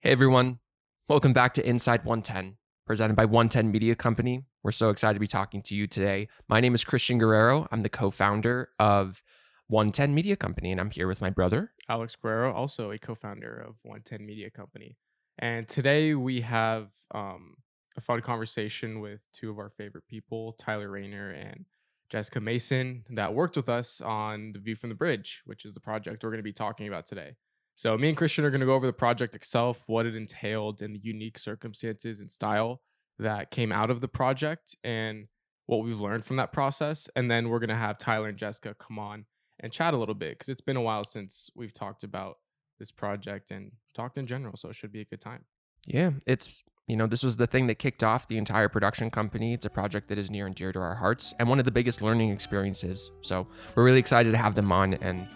Hey everyone, welcome back to Inside 110, presented by 110 Media Company. We're so excited to be talking to you today. My name is Christian Guerrero. I'm the co founder of 110 Media Company, and I'm here with my brother. Alex Guerrero, also a co-founder of 110 Media Company. And today we have um, a fun conversation with two of our favorite people, Tyler Rainer and Jessica Mason, that worked with us on The View from the Bridge, which is the project we're going to be talking about today. So me and Christian are going to go over the project itself, what it entailed, and the unique circumstances and style that came out of the project, and what we've learned from that process. And then we're going to have Tyler and Jessica come on and chat a little bit because it's been a while since we've talked about this project and talked in general. So it should be a good time. Yeah, it's, you know, this was the thing that kicked off the entire production company. It's a project that is near and dear to our hearts and one of the biggest learning experiences. So we're really excited to have them on. And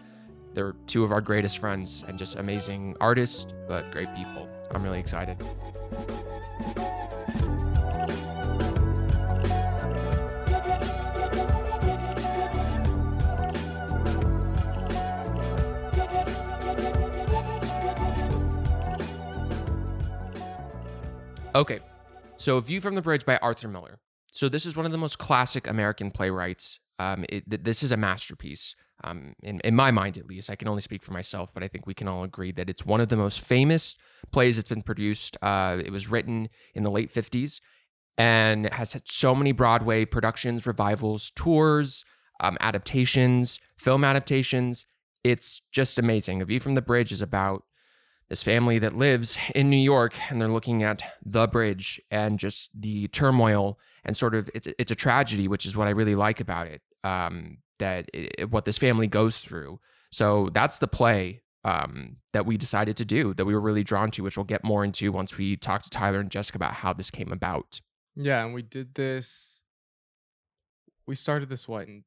they're two of our greatest friends and just amazing artists, but great people. I'm really excited. Okay, so View from the Bridge by Arthur Miller. So this is one of the most classic American playwrights. Um, it, th- this is a masterpiece, um, in, in my mind at least. I can only speak for myself, but I think we can all agree that it's one of the most famous plays that's been produced. Uh, it was written in the late 50s and has had so many Broadway productions, revivals, tours, um, adaptations, film adaptations. It's just amazing. A View from the Bridge is about this family that lives in New York and they're looking at the bridge and just the turmoil and sort of it's it's a tragedy, which is what I really like about it. Um, that it, what this family goes through. So that's the play um, that we decided to do that we were really drawn to, which we'll get more into once we talk to Tyler and Jessica about how this came about. Yeah, and we did this. We started this what in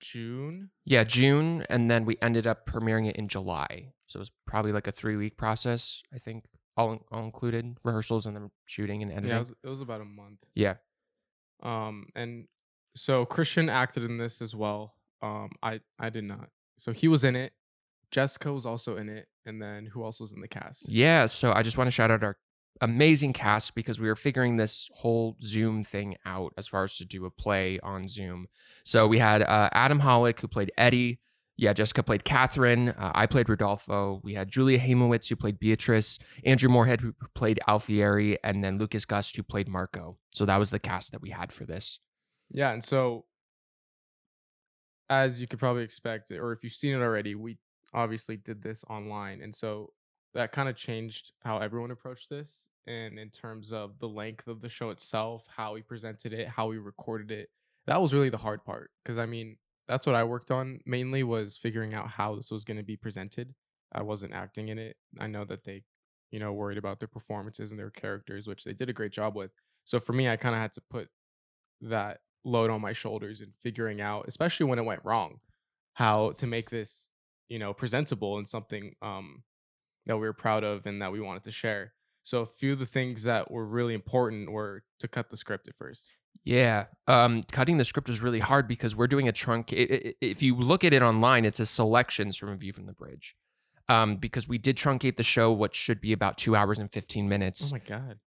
June? Yeah, June, and then we ended up premiering it in July. So it was probably like a three week process, I think, all all included rehearsals and then shooting and editing. Yeah, it was, it was about a month. Yeah. Um, and so Christian acted in this as well. Um, I I did not. So he was in it. Jessica was also in it, and then who else was in the cast? Yeah, so I just want to shout out our amazing cast because we were figuring this whole Zoom thing out as far as to do a play on Zoom. So we had uh, Adam Hollick who played Eddie. Yeah, Jessica played Catherine. Uh, I played Rodolpho. We had Julia Hamowitz who played Beatrice, Andrew Moorhead who played Alfieri, and then Lucas Gust who played Marco. So that was the cast that we had for this. Yeah, and so as you could probably expect, or if you've seen it already, we obviously did this online, and so that kind of changed how everyone approached this. And in terms of the length of the show itself, how we presented it, how we recorded it, that was really the hard part. Because I mean, that's what I worked on mainly was figuring out how this was going to be presented. I wasn't acting in it. I know that they, you know, worried about their performances and their characters, which they did a great job with. So for me, I kind of had to put that load on my shoulders and figuring out, especially when it went wrong, how to make this, you know, presentable and something um, that we were proud of and that we wanted to share. So a few of the things that were really important were to cut the script at first. Yeah, um, cutting the script was really hard because we're doing a trunk. If you look at it online, it's a selections from a view from the bridge. Um, because we did truncate the show, what should be about two hours and fifteen minutes. Oh my god.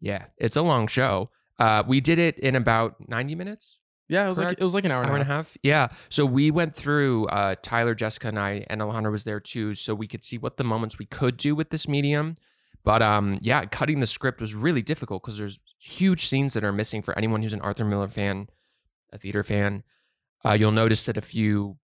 yeah, it's a long show. Uh, we did it in about ninety minutes, Yeah, it was like it was like an hour, hour and a half. Yeah. So we went through. Uh, Tyler, Jessica, and I, and Alejandro was there too, so we could see what the moments we could do with this medium. But um, yeah, cutting the script was really difficult because there's huge scenes that are missing for anyone who's an Arthur Miller fan, a theater fan. Uh, you'll notice that a few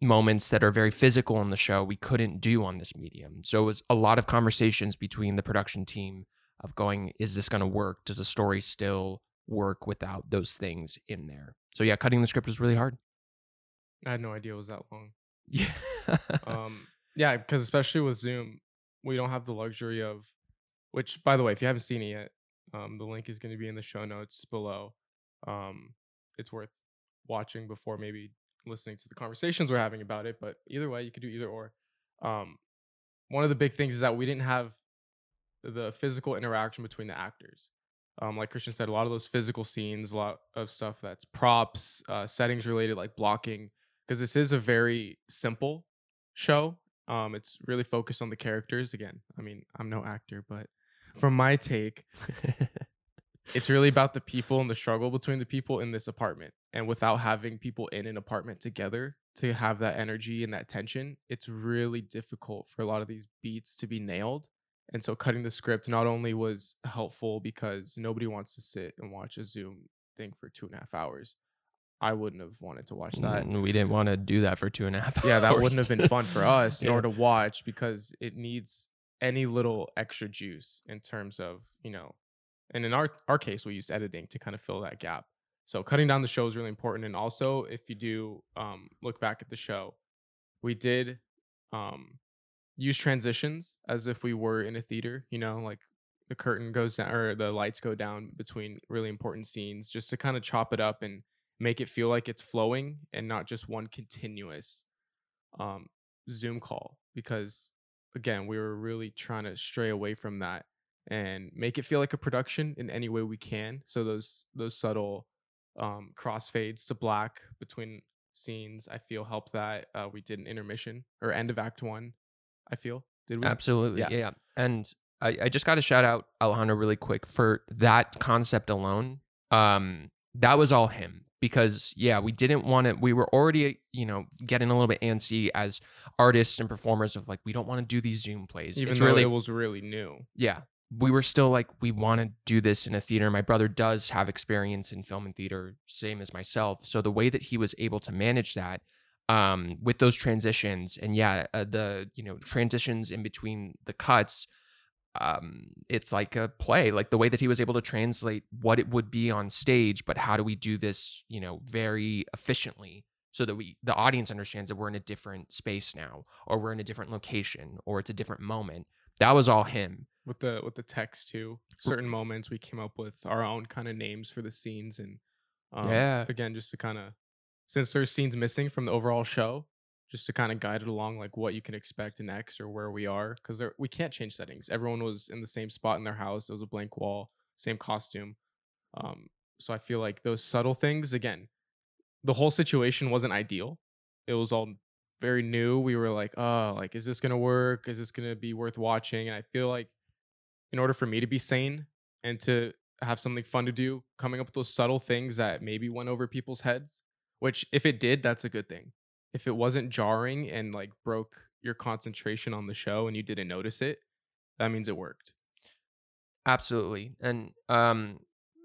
moments that are very physical in the show we couldn't do on this medium. So it was a lot of conversations between the production team of going, is this going to work? Does the story still work without those things in there? So yeah, cutting the script was really hard. I had no idea it was that long. Yeah. um yeah because especially with zoom we don't have the luxury of which by the way if you haven't seen it yet um the link is going to be in the show notes below um it's worth watching before maybe listening to the conversations we're having about it but either way you could do either or um one of the big things is that we didn't have the physical interaction between the actors um, like Christian said, a lot of those physical scenes, a lot of stuff that's props, uh, settings related, like blocking, because this is a very simple show Um, it's really focused on the characters. Again, I mean, I'm no actor, but from my take, it's really about the people and the struggle between the people in this apartment. And without having people in an apartment together to have that energy and that tension, it's really difficult for a lot of these beats to be nailed. And so cutting the script not only was helpful because nobody wants to sit and watch a Zoom thing for two and a half hours. I wouldn't have wanted to watch that. Mm, we didn't want to do that for two and a half Yeah, that hours. wouldn't have been fun for us Yeah. nor to watch because it needs any little extra juice in terms of, you know, and in our our case we used editing to kind of fill that gap. So cutting down the show is really important. And also if you do um look back at the show, we did um use transitions as if we were in a theater, you know, like the curtain goes down or the lights go down between really important scenes just to kind of chop it up and make it feel like it's flowing and not just one continuous um zoom call because again we were really trying to stray away from that and make it feel like a production in any way we can. So those those subtle um crossfades to black between scenes i feel help that uh, we did an intermission or end of act one i feel did we Absolutely. Yeah. Yeah. yeah. And I, I just got to shout out Alejandro really quick for that concept alone. Um, that was all him because yeah, we didn't want to. We were already you know getting a little bit antsy as artists and performers of like we don't want to do these Zoom plays. even it's though really it was really new yeah. We were still like we want to do this in a theater. My brother does have experience in film and theater, same as myself. So the way that he was able to manage that um with those transitions and yeah uh, the you know transitions in between the cuts um it's like a play like the way that he was able to translate what it would be on stage but how do we do this you know very efficiently so that we the audience understands that we're in a different space now or we're in a different location or it's a different moment that was all him with the with the text too. Certain moments we came up with our own kind of names for the scenes and um, Yeah. again just to kind of since there's scenes missing from the overall show, just to kind of guide it along like what you can expect next or where we are because we can't change settings. Everyone was in the same spot in their house. It was a blank wall, same costume. Um, so I feel like those subtle things again, the whole situation wasn't ideal. It was all very new. We were like, oh, like, is this gonna work? Is this gonna be worth watching? And I feel like in order for me to be sane and to have something fun to do, coming up with those subtle things that maybe went over people's heads, which if it did, that's a good thing. If it wasn't jarring and like broke your concentration on the show and you didn't notice it, that means it worked. Absolutely. And um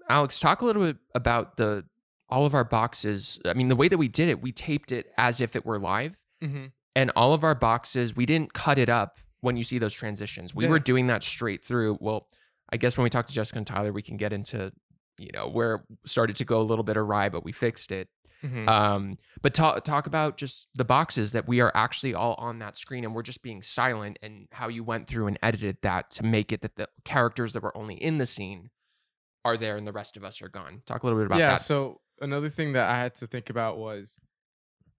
Alex, talk a little bit about the all of our boxes. I mean, the way that we did it, we taped it as if it were live. Mm-hmm. And all of our boxes, we didn't cut it up when you see those transitions. We Yeah. were doing that straight through. Well, I guess when we talk to Jessica and Tyler, we can get into, you know, where it started to go a little bit awry, but we fixed it. Mm-hmm. Um, but talk talk about just the boxes that we are actually all on that screen and we're just being silent and how you went through and edited that to make it that the characters that were only in the scene are there and the rest of us are gone. Talk a little bit about yeah. that. So another thing that I had to think about was,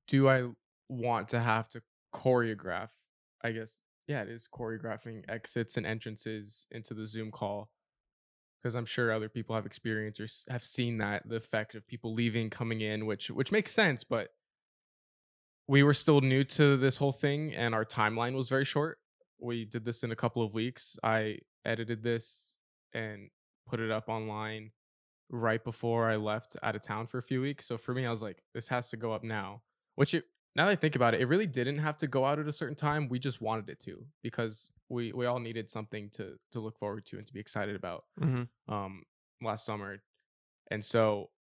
do I want to have to choreograph? I guess yeah, it is choreographing exits and entrances into the Zoom call because I'm sure other people have experienced or have seen that the effect of people leaving, coming in, which which makes sense, but we were still new to this whole thing and our timeline was very short. We did this in a couple of weeks. I edited this and put it up online right before I left out of town for a few weeks. So for me, I was like, this has to go up now. Which it now that I think about it, it really didn't have to go out at a certain time. We just wanted it to because we we all needed something to to look forward to and to be excited about Mhm. um last summer. And so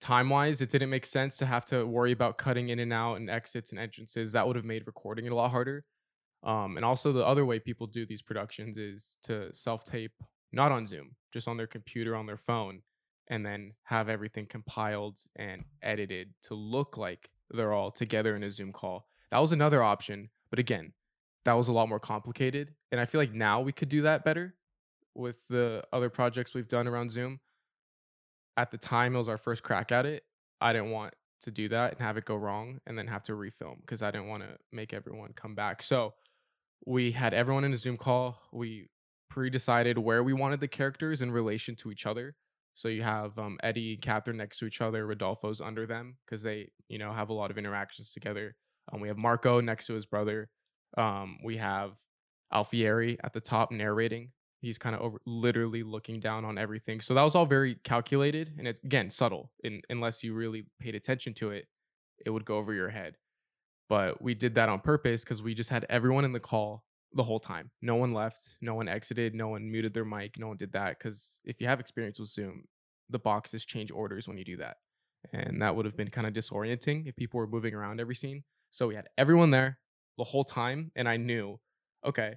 time wise, it didn't make sense to have to worry about cutting in and out and exits and entrances. That would have made recording it a lot harder. Um, and also the other way people do these productions is to self tape, not on Zoom, just on their computer, on their phone, and then have everything compiled and edited to look like they're all together in a Zoom call. That was another option, but again, that was a lot more complicated. And I feel like now we could do that better with the other projects we've done around Zoom. At the time, it was our first crack at it. I didn't want to do that and have it go wrong and then have to refilm because I didn't want to make everyone come back. So we had everyone in a Zoom call. We pre-decided where we wanted the characters in relation to each other. So you have um, Eddie, and Catherine next to each other. Rodolpho's under them because they, you know, have a lot of interactions together. Um, we have Marco next to his brother. Um, we have Alfieri at the top narrating. He's kind of over literally looking down on everything. So that was all very calculated and it's again subtle. In, unless you really paid attention to it, it would go over your head. But we did that on purpose because we just had everyone in the call the whole time. No one left, no one exited, no one muted their mic, no one did that. Because if you have experience with Zoom, the boxes change orders when you do that. And that would have been kind of disorienting if people were moving around every scene. So we had everyone there the whole time. And I knew, okay,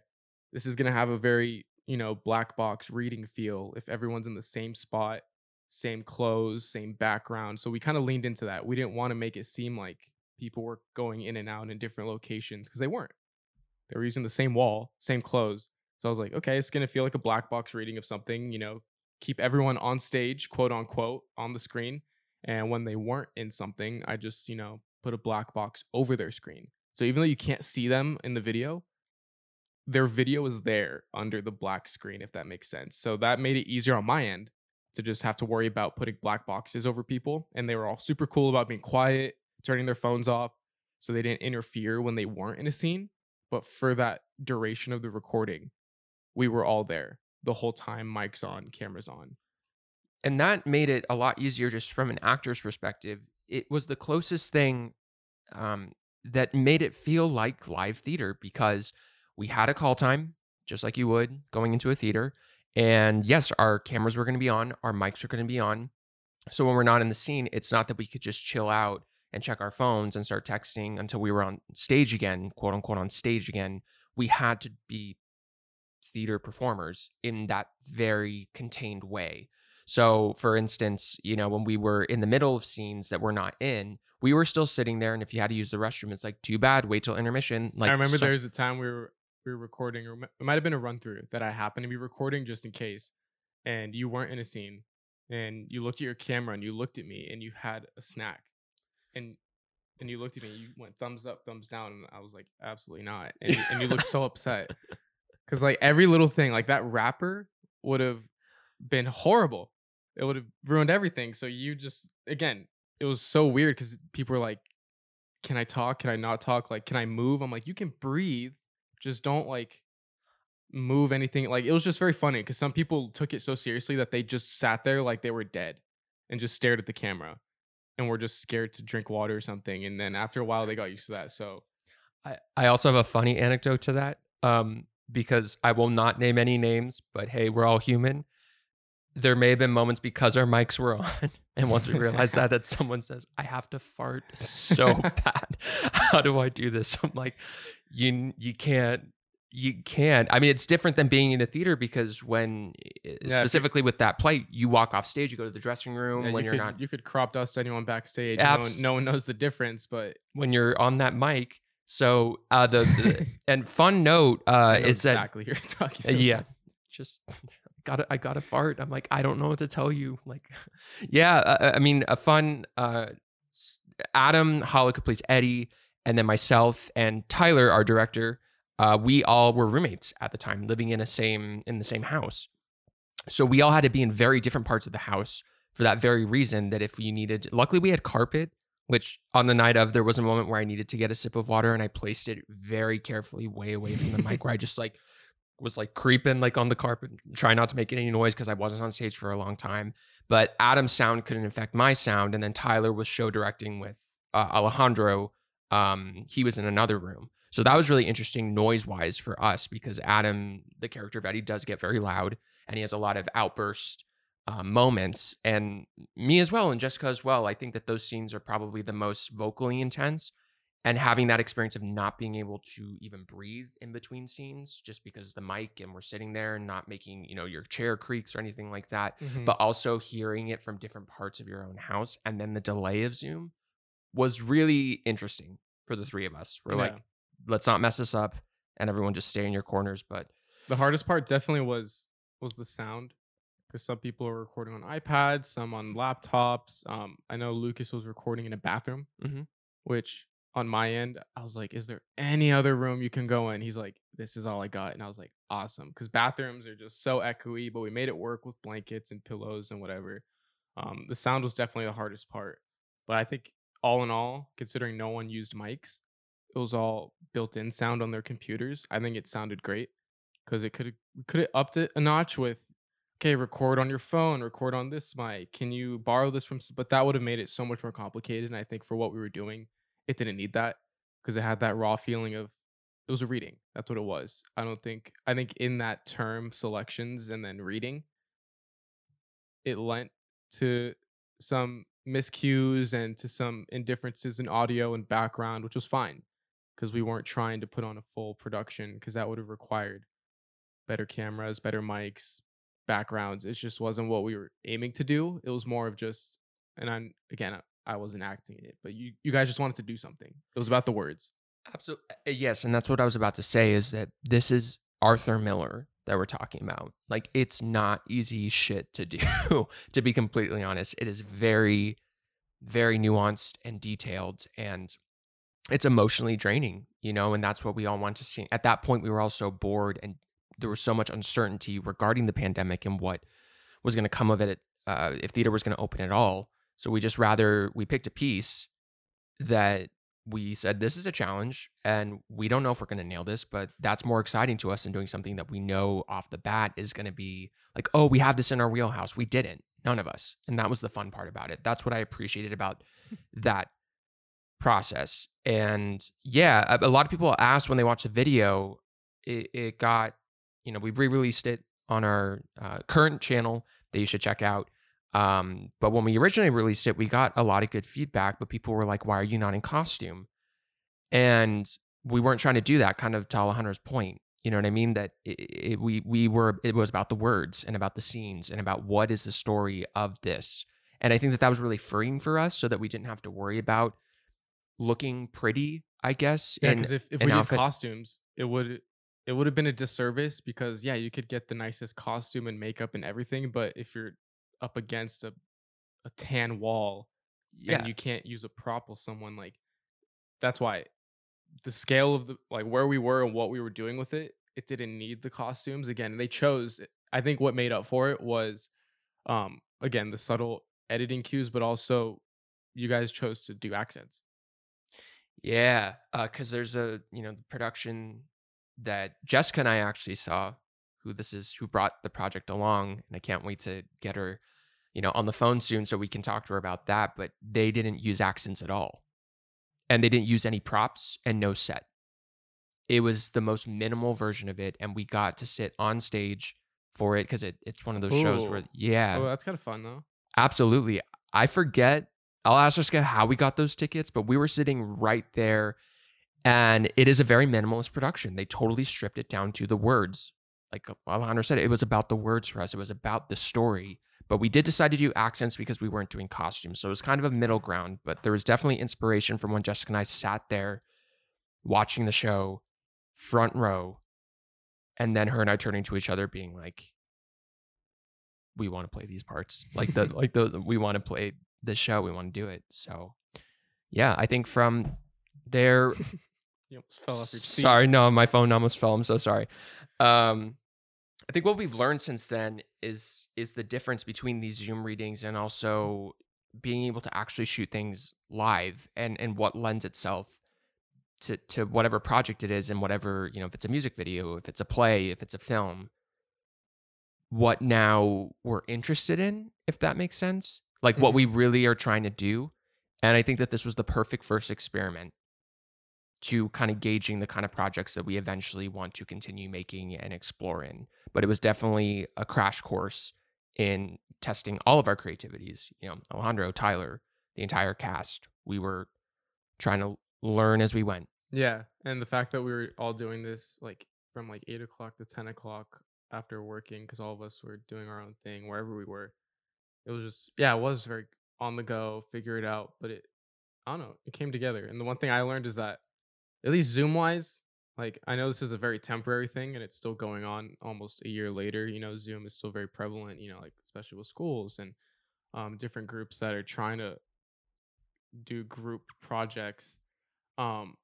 this is going to have a very, you know, black box reading feel if everyone's in the same spot, same clothes, same background. So we kind of leaned into that. We didn't want to make it seem like people were going in and out in different locations because they weren't. They were using the same wall, same clothes. So I was like, okay, it's going to feel like a black box reading of something, you know, keep everyone on stage, quote unquote, on the screen. And when they weren't in something, I just, you know, put a black box over their screen. So even though you can't see them in the video, their video is there under the black screen, if that makes sense. So that made it easier on my end to just have to worry about putting black boxes over people. And they were all super cool about being quiet, turning their phones off so they didn't interfere when they weren't in a scene. But for that duration of the recording, we were all there the whole time, mics on, cameras on. And that made it a lot easier just from an actor's perspective. It was the closest thing um, that made it feel like live theater because we had a call time, just like you would going into a theater. And yes, our cameras were going to be on, our mics were going to be on. So when we're not in the scene, it's not that we could just chill out and check our phones and start texting until we were on stage again, quote unquote, on stage again. We had to be theater performers in that very contained way. So, for instance, you know, when we were in the middle of scenes that we're not in, we were still sitting there. And if you had to use the restroom, it's like, too bad, wait till intermission. Like, I remember so- there was a time we were we were recording, or it might have been a run through that I happened to be recording just in case, and you weren't in a scene, and you looked at your camera and you looked at me and you had a snack, and and you looked at me, and you went thumbs up, thumbs down, and I was like, absolutely not, and, and you looked so upset because like every little thing, like that wrapper would have been horrible. It would have ruined everything. So you just again, it was so weird because people were like, "Can I talk? Can I not talk? Like, can I move?" I'm like, "You can breathe, just don't like move anything." Like, it was just very funny because some people took it so seriously that they just sat there like they were dead and just stared at the camera and were just scared to drink water or something. And then after a while, they got used to that. So I, I also have a funny anecdote to that um, because I will not name any names, but hey, we're all human. There may have been moments because our mics were on, and once we realized that, that someone says, "I have to fart so bad. How do I do this?" I'm like, "You you can't." You can't. I mean, it's different than being in a theater because when, you- specifically with that play, you walk off stage, you go to the dressing room yeah, when you you're could not you could crop dust anyone backstage. No one, no one knows the difference, but when you're on that mic. So uh, the, the and fun note uh, is that exactly you're talking Uh, about. yeah just got to I got to fart. I'm like I don't know what to tell you. Like yeah, uh, I mean a fun uh Adam Hollick plays Eddie and then myself and Tyler our director uh we all were roommates at the time living in a same in the same house. So we all had to be in very different parts of the house for that very reason that if you needed luckily we had carpet which on the night of there was a moment where I needed to get a sip of water and I placed it very carefully way away from the mic where I just like was like creeping like on the carpet, trying not to make any noise because I wasn't on stage for a long time. But Adam's sound couldn't affect my sound, and then Tyler was show directing with uh, Alejandro. Um, he was in another room, so that was really interesting noise wise for us because Adam, the character of Eddie, does get very loud and he has a lot of outburst uh, moments, and me as well, and Jessica as well. I think that those scenes are probably the most vocally intense and having that experience of not being able to even breathe in between scenes just because the mic and we're sitting there and not making you know your chair creaks or anything like that Mhm. but also hearing it from different parts of your own house and then the delay of zoom was really interesting for the three of us we're like let's not mess this up and everyone just stay in your corners but the hardest part definitely was was the sound because some people are recording on iPads, some on laptops. Um, I know Lucas was recording in a bathroom, Mhm. which on my end, I was like, "Is there any other room you can go in?" He's like, "This is all I got," and I was like, "Awesome," because bathrooms are just so echoey, but we made it work with blankets and pillows and whatever. Um, the sound was definitely the hardest part, but I think all in all, considering no one used mics, it was all built-in sound on their computers, I think it sounded great because it could could have upped it a notch with okay, record on your phone, record on this mic. Can you borrow this from? But that would have made it so much more complicated. And I think for what we were doing, it didn't need that because it had that raw feeling of it was a reading. That's what it was. I don't think I think in that term selections and then reading, it lent to some miscues and to some indifferences in audio and background, which was fine because we weren't trying to put on a full production because that would have required better cameras, better mics, backgrounds. It just wasn't what we were aiming to do. It was more of just, and I'm again, I wasn't acting in it, but you you guys just wanted to do something. It was about the words. Absolutely. Yes, and that's what I was about to say is that this is Arthur Miller that we're talking about. Like it's not easy shit to do, to be completely honest. It is very very nuanced and detailed and it's emotionally draining, you know, and that's what we all want to see. At that point we were all so bored and there was so much uncertainty regarding the pandemic and what was going to come of it uh, if theater was going to open at all. So we just rather we picked a piece that we said this is a challenge and we don't know if we're going to nail this, but that's more exciting to us than doing something that we know off the bat is going to be like, oh, we have this in our wheelhouse. We didn't, none of us. And that was the fun part about it. That's what I appreciated about that process. And yeah, a, lot of people asked when they watched the video, it, it got, you know, we re released it on our uh, current channel that you should check out. Um, but when we originally released it, we got a lot of good feedback, but people were like, why are you not in costume? And we weren't trying to do that kind of to Alejandro's point. You know what I mean? That it, it, we we were it was about the words and about the scenes and about what is the story of this. And I think that that was really freeing for us, so that we didn't have to worry about looking pretty. I guess. Yeah, because if, if we did costumes, it would it would have been a disservice because yeah, you could get the nicest costume and makeup and everything, but if you're up against a a tan wall yeah, and you can't use a prop with someone like that's why the scale of the like where we were and what we were doing with it, it didn't need the costumes. Again, they chose I think what made up for it was um again the subtle editing cues, but also you guys chose to do accents. Yeah, because there's a you know the production that Jessica and I actually saw, who this is who brought the project along, and I can't wait to get her, you know, on the phone soon so we can talk to her about that. But they didn't use accents at all, and they didn't use any props and no set. It was the most minimal version of it, and we got to sit on stage for it because it, it's one of those shows where yeah, Oh, that's kind of fun though. Absolutely. I forget. I'll ask Jessica how we got those tickets, but we were sitting right there. And it is a very minimalist production. They totally stripped it down to the words. Like Alejandro said, it was about the words for us, it was about the story. But we did decide to do accents because we weren't doing costumes. So it was kind of a middle ground, but there was definitely inspiration from when Jessica and I sat there watching the show, front row, and then her and I turning to each other, being like, we want to play these parts like the like the we want to play this show we want to do it so yeah i think from there You almost fell off your seat. sorry no my phone almost fell i'm so sorry um i think what we've learned since then is is the difference between these zoom readings and also being able to actually shoot things live and and what lends itself to to whatever project it is and whatever you know if it's a music video if it's a play if it's a film what now we're interested in if that makes sense like what Mhm. we really are trying to do. And i think that this was the perfect first experiment to kind of gauging the kind of projects that we eventually want to continue making and explore in but it was definitely a crash course in testing all of our creativities you know alejandro tyler the entire cast we were trying to learn as we went Yeah, and the fact that we were all doing this like from like eight o'clock to ten o'clock after working, because all of us were doing our own thing wherever we were. It was just yeah, it was very on the go, figure it out. But it I don't know, it came together. And the one thing I learned is that at least Zoom wise, like I know this is a very temporary thing and it's still going on almost a year later. You know, Zoom is still very prevalent, you know, like especially with schools and um different groups that are trying to do group projects. Um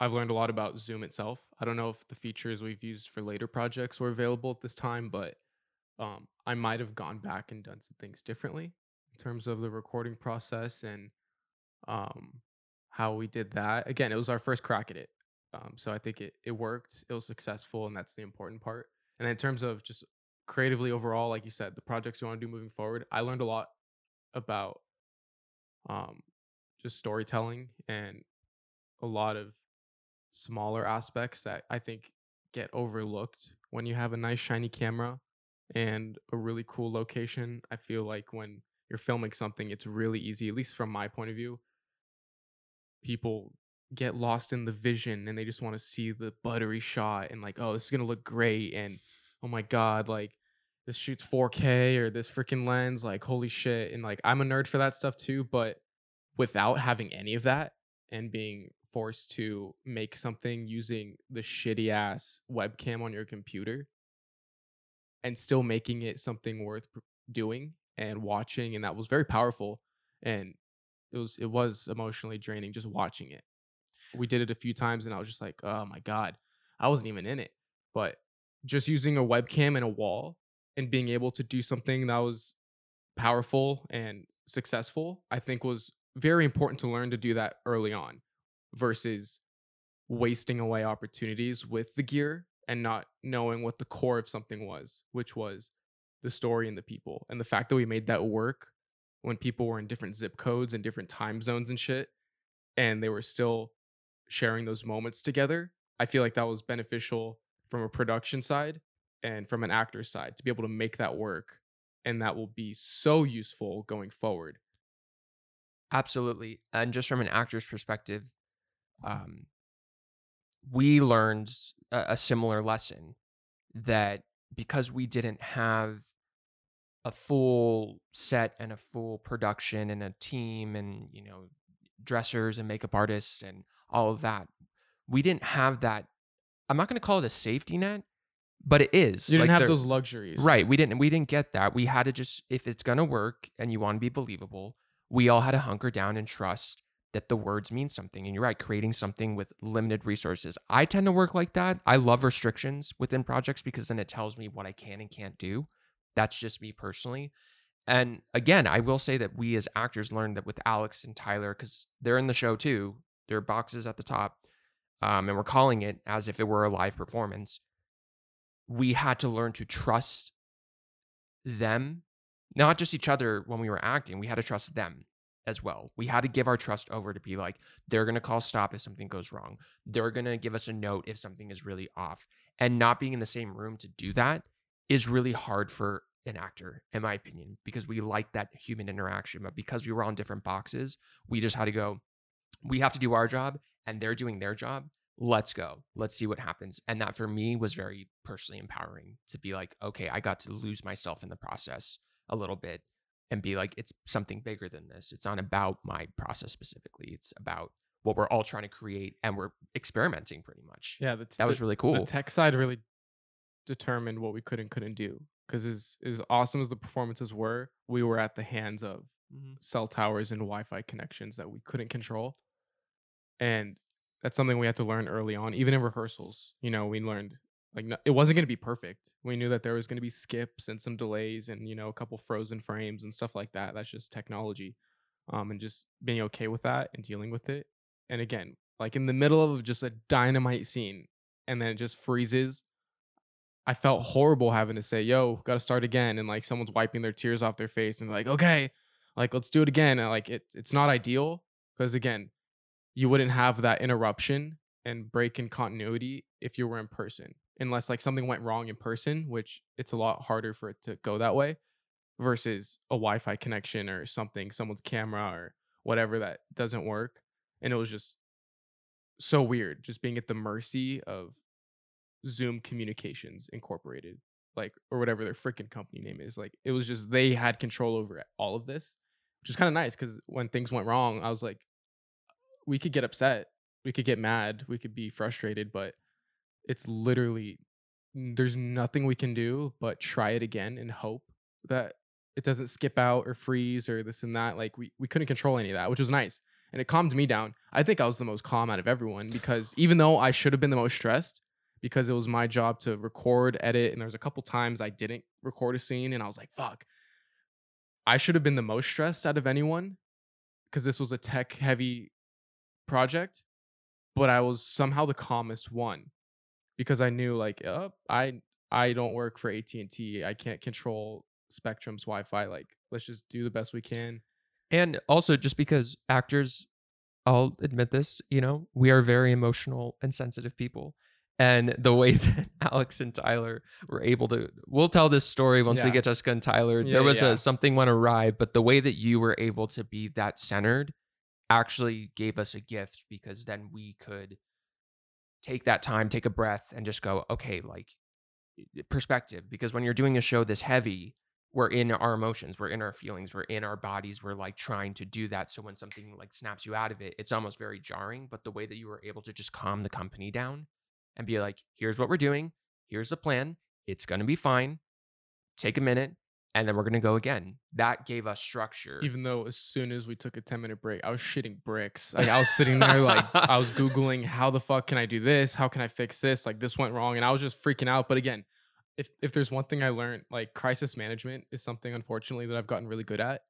I've learned a lot about Zoom itself. I don't know if the features we've used for later projects were available at this time, but um, I might have gone back and done some things differently in terms of the recording process and um, how we did that. Again, it was our first crack at it. Um, so I think it it worked. It was successful, and that's the important part. And in terms of just creatively overall, like you said, the projects you want to do moving forward, I learned a lot about um, just storytelling and a lot of smaller aspects that I think get overlooked when you have a nice shiny camera and a really cool location. I feel like when you're filming something, it's really easy, at least from my point of view. People get lost in the vision and they just want to see the buttery shot and like, oh, this is gonna look great and oh my god, like this shoots 4K or this freaking lens, like holy shit. And like I'm a nerd for that stuff too, but without having any of that and being forced to make something using the shitty ass webcam on your computer and still making it something worth doing and watching and that was very powerful and it was it was emotionally draining just watching it we did it a few times and i was just like oh my god i wasn't even in it but just using a webcam and a wall and being able to do something that was powerful and successful i think was very important to learn to do that early on versus wasting away opportunities with the gear and not knowing what the core of something was, which was the story and the people. And the fact that we made that work when people were in different zip codes and different time zones and shit, and they were still sharing those moments together, I feel like that was beneficial from a production side and from an actor side to be able to make that work. And that will be so useful going forward. Absolutely. And just from an actor's perspective, um, we learned a, a similar lesson that because we didn't have a full set and a full production and a team and you know dressers and makeup artists and all of that we didn't have that i'm not going to call it a safety net but it is you didn't like have those luxuries right we didn't we didn't get that we had to just if it's going to work and you want to be believable we all had to hunker down and trust that the words mean something. And you're right, creating something with limited resources. I tend to work like that. I love restrictions within projects because then it tells me what I can and can't do. That's just me personally. And again, I will say that we as actors learned that with Alex and Tyler, because they're in the show too, there are boxes at the top, um, and we're calling it as if it were a live performance. We had to learn to trust them, not just each other when we were acting. We had to trust them as well. We had to give our trust over to be like, they're going to call stop if something goes wrong. They're going to give us a note if something is really off. And not being in the same room to do that is really hard for an actor, in my opinion, because we like that human interaction. But because we were on different boxes, we just had to go, we have to do our job and they're doing their job. Let's go. Let's see what happens. And that for me was very personally empowering to be like, okay, I got to lose myself in the process a little bit and be like, it's something bigger than this. It's not about my process specifically. It's about what we're all trying to create and we're experimenting pretty much. Yeah, that the, was really cool. The tech side really determined what we could and couldn't do because as as awesome as the performances were, we were at the hands of mm-hmm. cell towers and Wi-Fi connections that we couldn't control, and that's something we had to learn early on. Even in rehearsals, you know, we learned like no, it wasn't going to be perfect. We knew that there was going to be skips and some delays and you know a couple frozen frames and stuff like that. That's just technology. Um and just being okay with that and dealing with it. And again, like in the middle of just a dynamite scene and then it just freezes. I felt horrible having to say, "Yo, got to start again." And like someone's wiping their tears off their face and like, "Okay, like let's do it again." And like it it's not ideal because again, you wouldn't have that interruption and break in continuity if you were in person unless like something went wrong in person, which it's a lot harder for it to go that way versus a Wi-Fi connection or something, someone's camera or whatever that doesn't work. And it was just so weird just being at the mercy of Zoom Communications Incorporated, like or whatever their freaking company name is. Like it was just they had control over all of this, which is kind of nice because when things went wrong, I was like, we could get upset, we could get mad, we could be frustrated, but it's literally there's nothing we can do but try it again and hope that it doesn't skip out or freeze or this and that. Like we, we couldn't control any of that, which was nice. And it calmed me down. I think I was the most calm out of everyone because even though I should have been the most stressed because it was my job to record, edit, and there was a couple times I didn't record a scene and I was like, fuck. I should have been the most stressed out of anyone because this was a tech heavy project, but I was somehow the calmest one because I knew like, uh, I I don't work for AT and T. I can't control Spectrum's Wi-Fi. Like, let's just do the best we can. And also, just because actors, I'll admit this, you know, we are very emotional and sensitive people. And the way that Alex and Tyler were able to, we'll tell this story once we get Jessica and Tyler. Yeah, there was yeah. a something went awry, but the way that you were able to be that centered actually gave us a gift because then we could take that time, take a breath, and just go, okay, like perspective. Because when you're doing a show this heavy, we're in our emotions, we're in our feelings, we're in our bodies, we're like trying to do that. So when something like snaps you out of it, it's almost very jarring. But the way that you were able to just calm the company down and be like, here's what we're doing, here's the plan, it's gonna be fine. Take a minute, and then we're gonna go again. That gave us structure. Even though as soon as we took a 10 minute break, I was shitting bricks. Like I was sitting there, like I was Googling how the fuck can I do this? How can I fix this? Like this went wrong. And I was just freaking out. But again, if if there's one thing I learned, like crisis management is something unfortunately that I've gotten really good at.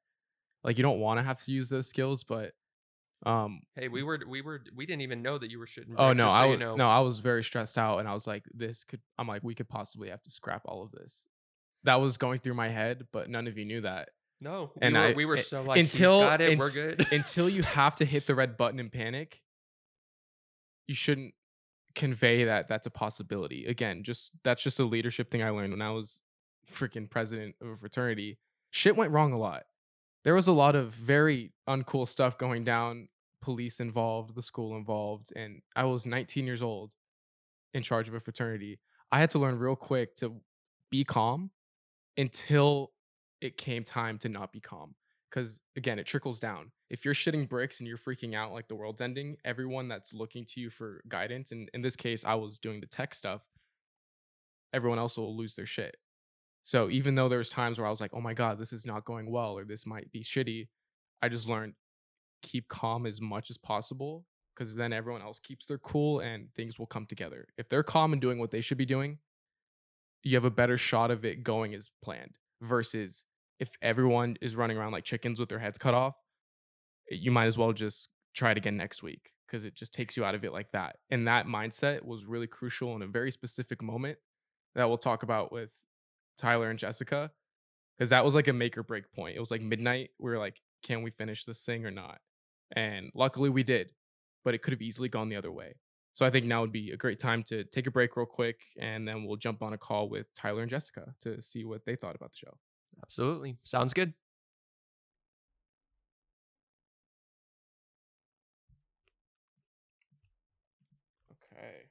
Like you don't want to have to use those skills, but um hey, we were we were we didn't even know that you were shitting. oh no, I was you know. no, I was very stressed out and I was like, this could I'm like, we could possibly have to scrap all of this. That was going through my head, but none of you knew that. no, and we were, I- we were so like until- it, we're good. until you have to hit the red button in panic, you shouldn't convey that that's a possibility. Again, just that's just a leadership thing I learned when I was freaking president of a fraternity. Shit went wrong a lot. There was a lot of very uncool stuff going down, police involved, the school involved, and I was 19 years old in charge of a fraternity. I had to learn real quick to be calm until it came time to not be calm because again it trickles down if you're shitting bricks and you're freaking out like the world's ending everyone that's looking to you for guidance and in this case i was doing the tech stuff everyone else will lose their shit so even though there's times where i was like oh my god this is not going well or this might be shitty i just learned keep calm as much as possible because then everyone else keeps their cool and things will come together if they're calm and doing what they should be doing you have a better shot of it going as planned versus if everyone is running around like chickens with their heads cut off, eh, you might as well just try it again next week because it just takes you out of it like that. And that mindset was really crucial in a very specific moment that we'll talk about with Tyler and Jessica because that was like a make or break point. It was like midnight. We were like, can we finish this thing or not? And luckily we did, but it could have easily gone the other way. So I think now would be a great time to take a break real quick and then we'll jump on a call with Tyler and Jessica to see what they thought about the show. Absolutely, sounds good. Okay.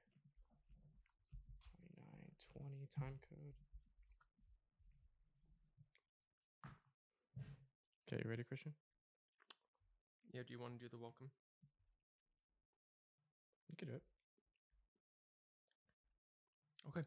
2920 time code. Okay, you ready, Christian? Yeah, do you want to do the welcome? You can do it. Okay.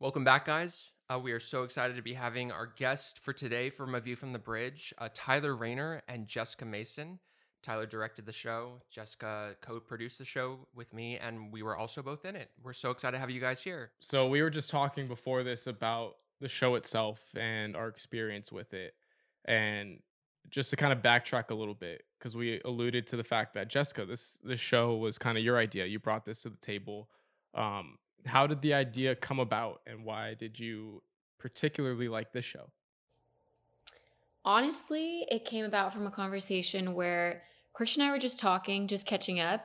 Welcome back, guys. Uh, we are so excited to be having our guest for today from A View from the Bridge, uh, Tyler Rainer and Jessica Mason. Tyler directed the show, Jessica co produced the show with me, and we were also both in it. We're so excited to have you guys here. So we were just talking before this about the show itself and our experience with it. And just to kind of backtrack a little bit, because we alluded to the fact that Jessica, this this show was kind of your idea. You brought this to the table. Um, how did the idea come about and why did you particularly like this show? Honestly, it came about from a conversation where Christian and I were just talking, just catching up.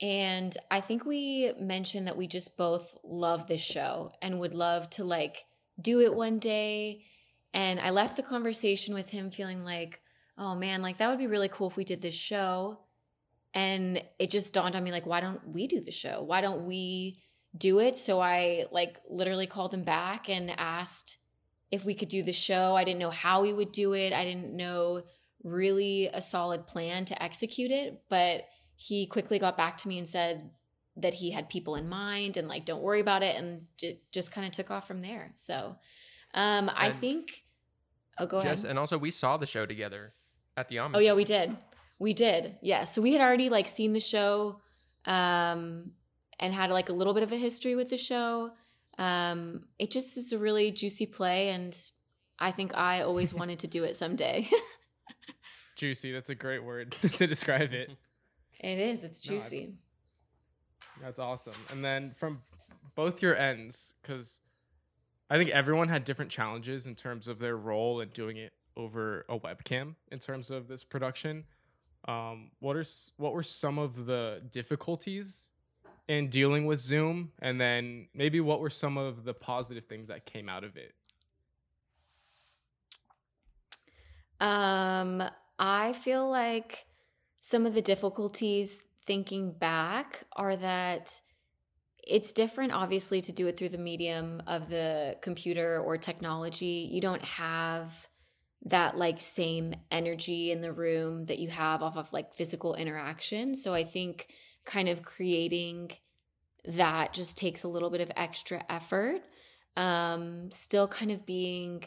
And I think we mentioned that we just both love this show and would love to like do it one day. And I left the conversation with him feeling like, oh man, like that would be really cool if we did this show. And it just dawned on me like, why don't we do the show? Why don't we do it? So I like literally called him back and asked if we could do the show. I didn't know how we would do it. I didn't know really a solid plan to execute it, but he quickly got back to me and said that he had people in mind and like don't worry about it and j- just kind of took off from there. So um I And think Oh, go Jess, ahead. and also we saw the show together at the Ahmanson. Oh yeah, show. we did. We did. Yeah. So we had already like seen the show um and had like a little bit of a history with the show. Um it just is a really juicy play and I think I always wanted to do it someday. juicy. That's a great word to describe it. it is. It's No, juicy. That's awesome. And then from both your ends, because I think everyone had different challenges in terms of their role in doing it over a webcam in terms of this production. Um, what are what were some of the difficulties in dealing with Zoom, and then maybe what were some of the positive things that came out of it? Um, I feel like some of the difficulties thinking back are that it's different, obviously, to do it through the medium of the computer or technology. You don't have that like same energy in the room that you have off of like physical interaction. So I think kind of creating that just takes a little bit of extra effort. Um, still kind of being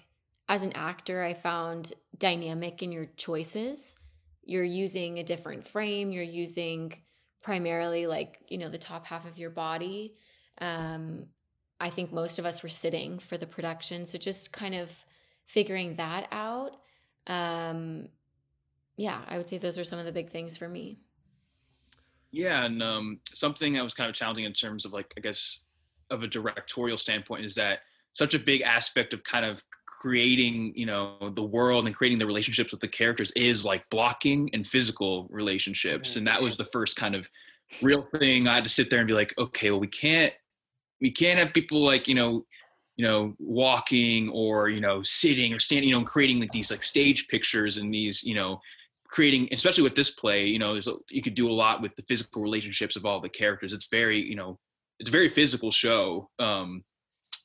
as an actor, I found dynamic in your choices. You're using a different frame, you're using primarily like, you know, the top half of your body. Um, I think most of us were sitting for the production. So just kind of figuring that out. Um, yeah, I would say those are some of the big things for me. Yeah, and um, something that was kind of challenging in terms of like I guess of a directorial standpoint is that such a big aspect of kind of creating you know the world and creating the relationships with the characters is like blocking and physical relationships. And that was the first kind of real thing i had to sit there and be like okay well we can't we can't have people like you know you know walking or you know sitting or standing you know creating like these like stage pictures and these you know creating especially with this play you know you could do a lot with the physical relationships of all the characters. It's very you know it's a very physical show. Um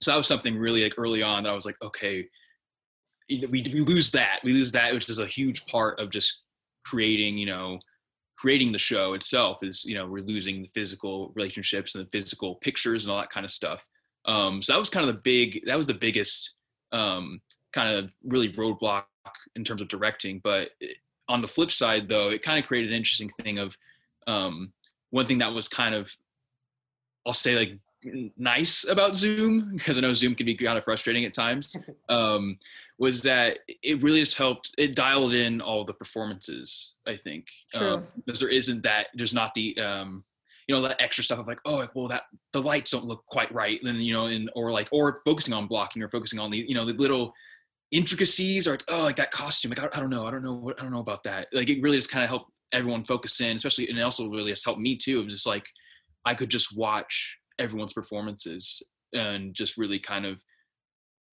so that was something really like early on that i was like okay we, we lose that we lose that which is a huge part of just creating you know creating the show itself is you know we're losing the physical relationships and the physical pictures and all that kind of stuff. Um so that was kind of the big that was the biggest um kind of really roadblock in terms of directing but on the flip side though it kind of created an interesting thing of um one thing that was kind of i'll say like nice about zoom because i know zoom can be kind of frustrating at times um was that it really just helped it dialed in all the performances i think. True. um, because there isn't that there's not the um you know that extra stuff of like oh well that the lights don't look quite right and you know and or like or focusing on blocking or focusing on the you know the little intricacies or like oh like that costume like I, I don't know i don't know what i don't know about that. Like it really just kind of helped everyone focus in especially and it also really has helped me too. It was just like i could just watch everyone's performances and just really kind of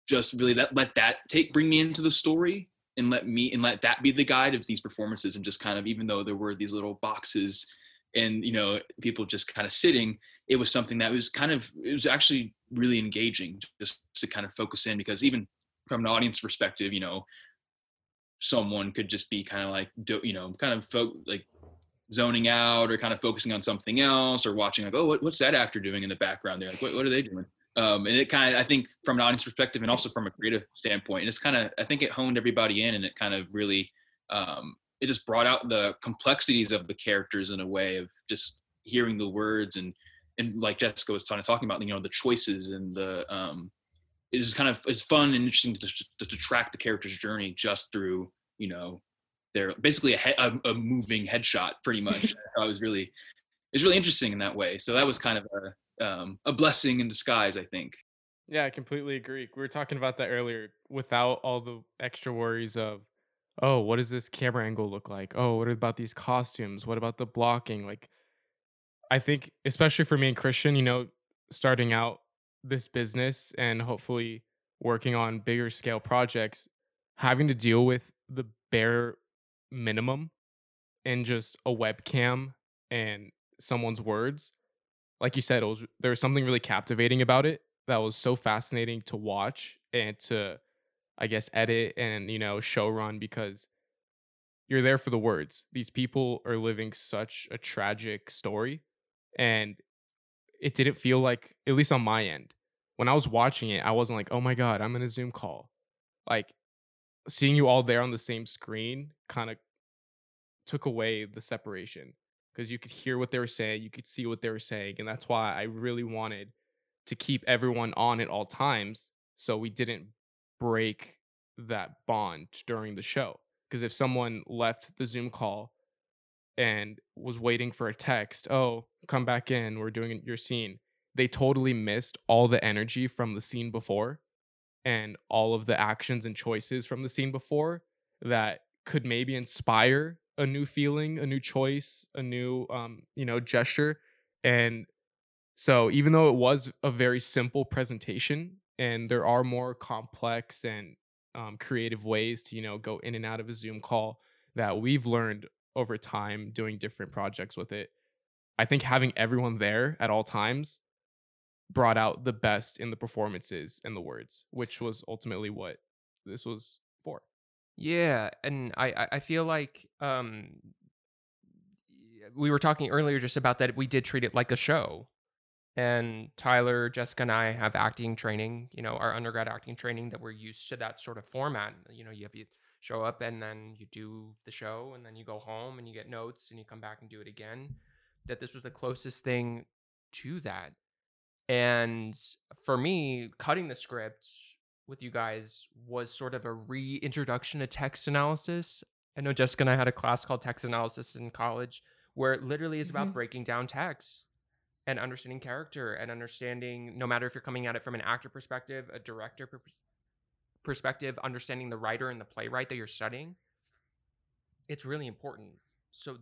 just really let, let that take bring me into the story and let me and let that be the guide of these performances and just kind of even though there were these little boxes and you know people just kind of sitting it was something that was kind of it was actually really engaging just to kind of focus in because even from an audience perspective you know someone could just be kind of like you know kind of like zoning out or kind of focusing on something else or watching like oh what, what's that actor doing in the background there? Like what, what are they doing? Um, and it kind of i think from an audience perspective and also from a creative standpoint and it's kind of i think it honed everybody in and it kind of really um, it just brought out the complexities of the characters in a way of just hearing the words and and like jessica was kind of talking about you know the choices and the um it's kind of it's fun and interesting to, to, to track the character's journey just through you know they're basically a, he- a, a moving headshot pretty much i was really it's really interesting in that way so that was kind of a um, a blessing in disguise i think Yeah, I completely agree. We were talking about that earlier without all the extra worries of, oh, what does this camera angle look like? Oh, what about these costumes? What about the blocking? Like, I think, especially for me and Christian, you know, starting out this business and hopefully working on bigger scale projects, having to deal with the bare minimum and just a webcam and someone's words like you said, it was there was something really captivating about it that was so fascinating to watch and to, I guess, edit and you know show run because you're there for the words. These people are living such a tragic story, and it didn't feel like, at least on my end, when I was watching it, I wasn't like, oh my god, I'm in a Zoom call. Like seeing you all there on the same screen kind of took away the separation because you could hear what they were saying, you could see what they were saying, and that's why I really wanted to keep everyone on at all times so we didn't break that bond during the show. Because if someone left the Zoom call and was waiting for a text, oh, come back in, we're doing your scene, they totally missed all the energy from the scene before and all of the actions and choices from the scene before that could maybe inspire a new feeling, a new choice, a new um, you know, gesture. And so even though it was a very simple presentation and there are more complex and um, creative ways to, you know, go in and out of a Zoom call that we've learned over time doing different projects with it. I think having everyone there at all times brought out the best in the performances and the words, which was ultimately what this was for. Yeah, and I I- feel like um we were talking earlier just about that we did treat it like a show. And Tyler, Jessica, and I have acting training, you know, our undergrad acting training that we're used to that sort of format. You know, you have you show up and then you do the show and then you go home and you get notes and you come back and do it again. That this was the closest thing to that. And for me, cutting the script with you guys was sort of a reintroduction to text analysis. I know Jessica and I had a class called text analysis in college where it literally is about Mhm. breaking down text and understanding character and understanding no matter if you're coming at it from an actor perspective, a director per- perspective, understanding the writer and the playwright that you're studying. It's really important. So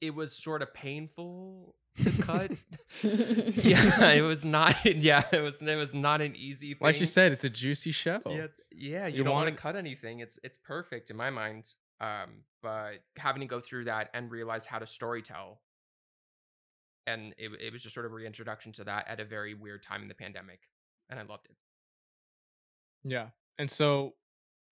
it was sort of painful to cut. yeah, it was not. Yeah, it was. It was not an easy thing. Like she said, it's a juicy show. Yeah, it's, yeah. You, You don't want to cut anything. It's it's perfect in my mind. Um, but having to go through that and realize how to storytell, and it it was just sort of a reintroduction to that at a very weird time in the pandemic, and I loved it. Yeah. And so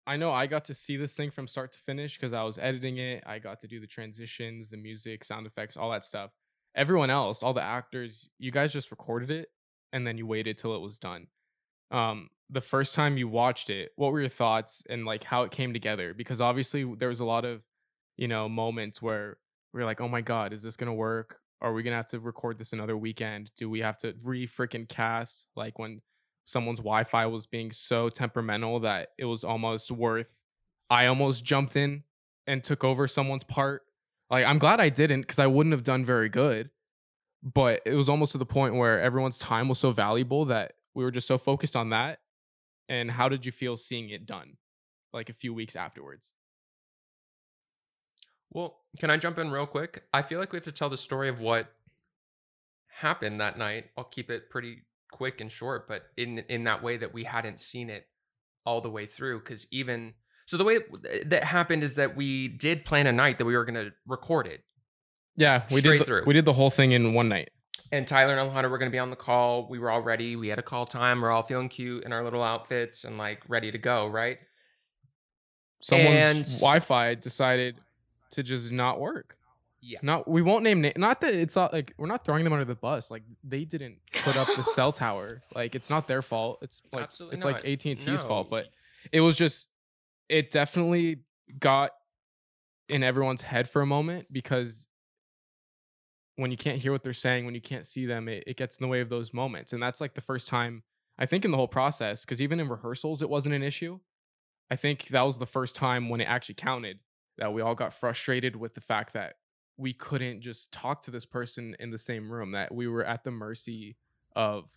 I know I got to see this thing from start to finish because I was editing it. I got to do the transitions, the music, sound effects, all that stuff. Everyone else, all the actors, you guys just recorded it and then you waited till it was done. Um, the first time you watched it, what were your thoughts and like how it came together? Because obviously there was a lot of, you know, moments where we are like, oh my God, is this gonna work? Are we gonna have to record this another weekend? Do we have to re freaking cast? Like when someone's Wi-Fi was being so temperamental that it was almost worth. I almost jumped in and took over someone's part. Like I'm glad I didn't because I wouldn't have done very good. But it was almost to the point where everyone's time was so valuable that we were just so focused on that. And how did you feel seeing it done, like a few weeks afterwards? Well, can I jump in real quick? I feel like we have to tell the story of what happened that night. I'll keep it pretty quick and short, but in in that way that we hadn't seen it all the way through cuz even so the way that happened is that we did plan a night that we were going to record it. Yeah, we did. The, through. We did the whole thing in one night. And Tyler and Alejandro were going to be on the call. We were all ready. We had a call time. We're all feeling cute in our little outfits and like ready to go, right? Someone's And- Wi-Fi decided to just not work. Yeah. Not we won't name na- not that it's not like we're not throwing them under the bus. Like they didn't put up the cell tower. Like it's not their fault. It's like Absolutely it's not. like AT and T's No. fault. But it was just it definitely got in everyone's head for a moment because when you can't hear what they're saying, when you can't see them, it, it gets in the way of those moments. And that's like the first time I think in the whole process, because even in rehearsals, it wasn't an issue. I think that was the first time when it actually counted that we all got frustrated with the fact that we couldn't just talk to this person in the same room, that we were at the mercy of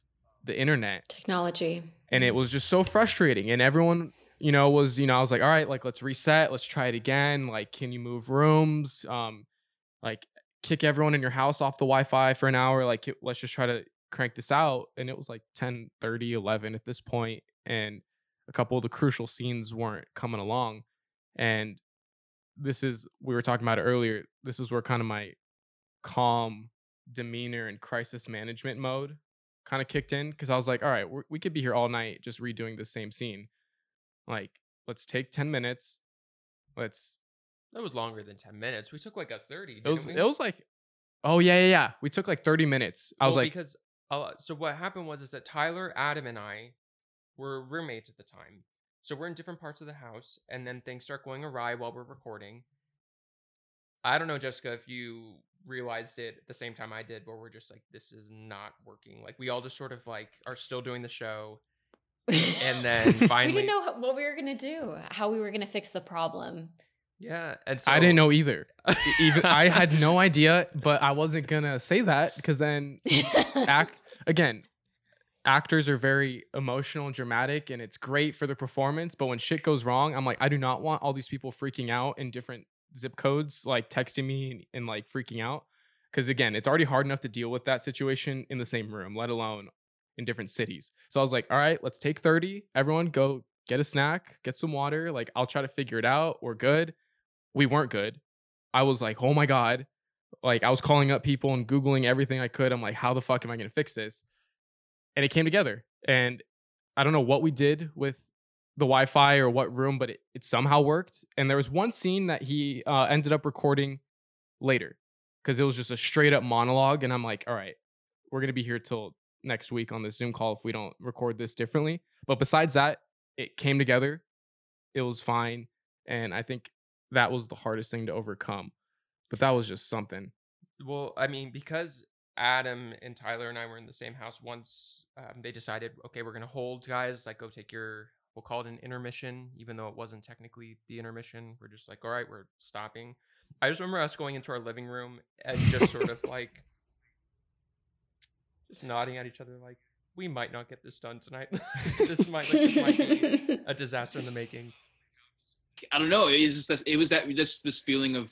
the internet. Technology. And it was just so frustrating. And everyone, you know, was, you know, I was like, all right, like let's reset, let's try it again. Like, can you move rooms? Um, like kick everyone in your house off the Wi-Fi for an hour. Like, let's just try to crank this out. And it was like 10, 30, 11 at this point, And a couple of the crucial scenes weren't coming along. And this is we were talking about it earlier. This is where kind of my calm demeanor and crisis management mode kind of kicked in because I was like, all right, we could be here all night just redoing the same scene. Like, let's take 10 minutes. Let's, That was longer than 10 minutes. We took like a 30. it was, we? it was like, oh, yeah, yeah, yeah. We took like 30 minutes. I was like, because uh, so what happened was is that Tyler, Adam, and I were roommates at the time. So we're in different parts of the house, and then things start going awry while we're recording. I don't know, Jessica, if you realized it at the same time I did, where we're just like, this is not working. Like we all just sort of like are still doing the show, And then finally, we didn't know what we were gonna do, how we were gonna fix the problem. Yeah, and so I didn't know either. Even I had no idea, but I wasn't gonna say that because then act again. Actors are very emotional and dramatic, and it's great for the performance. But when shit goes wrong, I'm like, I do not want all these people freaking out in different zip codes, like texting me and, and like freaking out. Because again, it's already hard enough to deal with that situation in the same room, let alone in different cities. So I was like, all right, let's take 30. Everyone go get a snack, get some water. Like, I'll try to figure it out. We're good. We weren't good. I was like, oh my God. Like, I was calling up people and Googling everything I could. I'm like, how the fuck am I going to fix this? And it came together. And I don't know what we did with the Wi Fi or what room, but it, it somehow worked. And there was one scene that he uh, ended up recording later because it was just a straight up monologue. And I'm like, all right, we're going to be here till next week on the Zoom call if we don't record this differently. But besides that, it came together. It was fine. And I think that was the hardest thing to overcome. But that was just something. Well, I mean, because Adam and Tyler and I were in the same house once, um, they decided, okay, we're gonna hold, guys. Like, go take your, we'll call it an intermission, even though it wasn't technically the intermission. We're just like, all right, we're stopping. I just remember us going into our living room and just sort of like, just nodding at each other, like, we might not get this done tonight. this might, like, this might be a disaster in the making. I don't know. It was just this, it was that just this feeling of